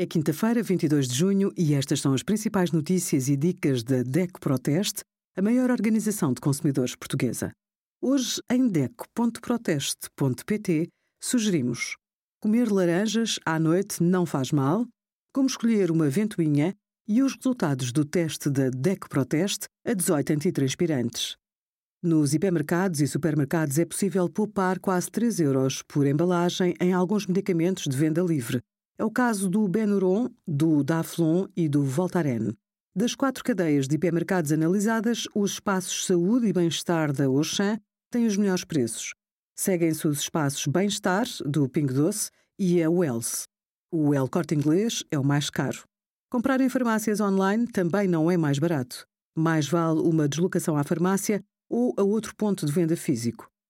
É quinta-feira, 22 de junho, e estas são as principais notícias e dicas da DECO Proteste, a maior organização de consumidores portuguesa. Hoje, em DECO.proteste.pt, sugerimos comer laranjas à noite não faz mal, como escolher uma ventoinha e os resultados do teste da DECO Proteste a 18 antitranspirantes. Nos hipermercados e supermercados é possível poupar quase 3 euros por embalagem em alguns medicamentos de venda livre é o caso do Benuron, do Daflon e do Voltaren. Das quatro cadeias de hipermercados analisadas, os espaços Saúde e Bem-Estar da Auchan têm os melhores preços. Seguem-se os espaços Bem-Estar, do Pingo Doce, e a Wells. O El Corte Inglês é o mais caro. Comprar em farmácias online também não é mais barato. Mais vale uma deslocação à farmácia ou a outro ponto de venda físico.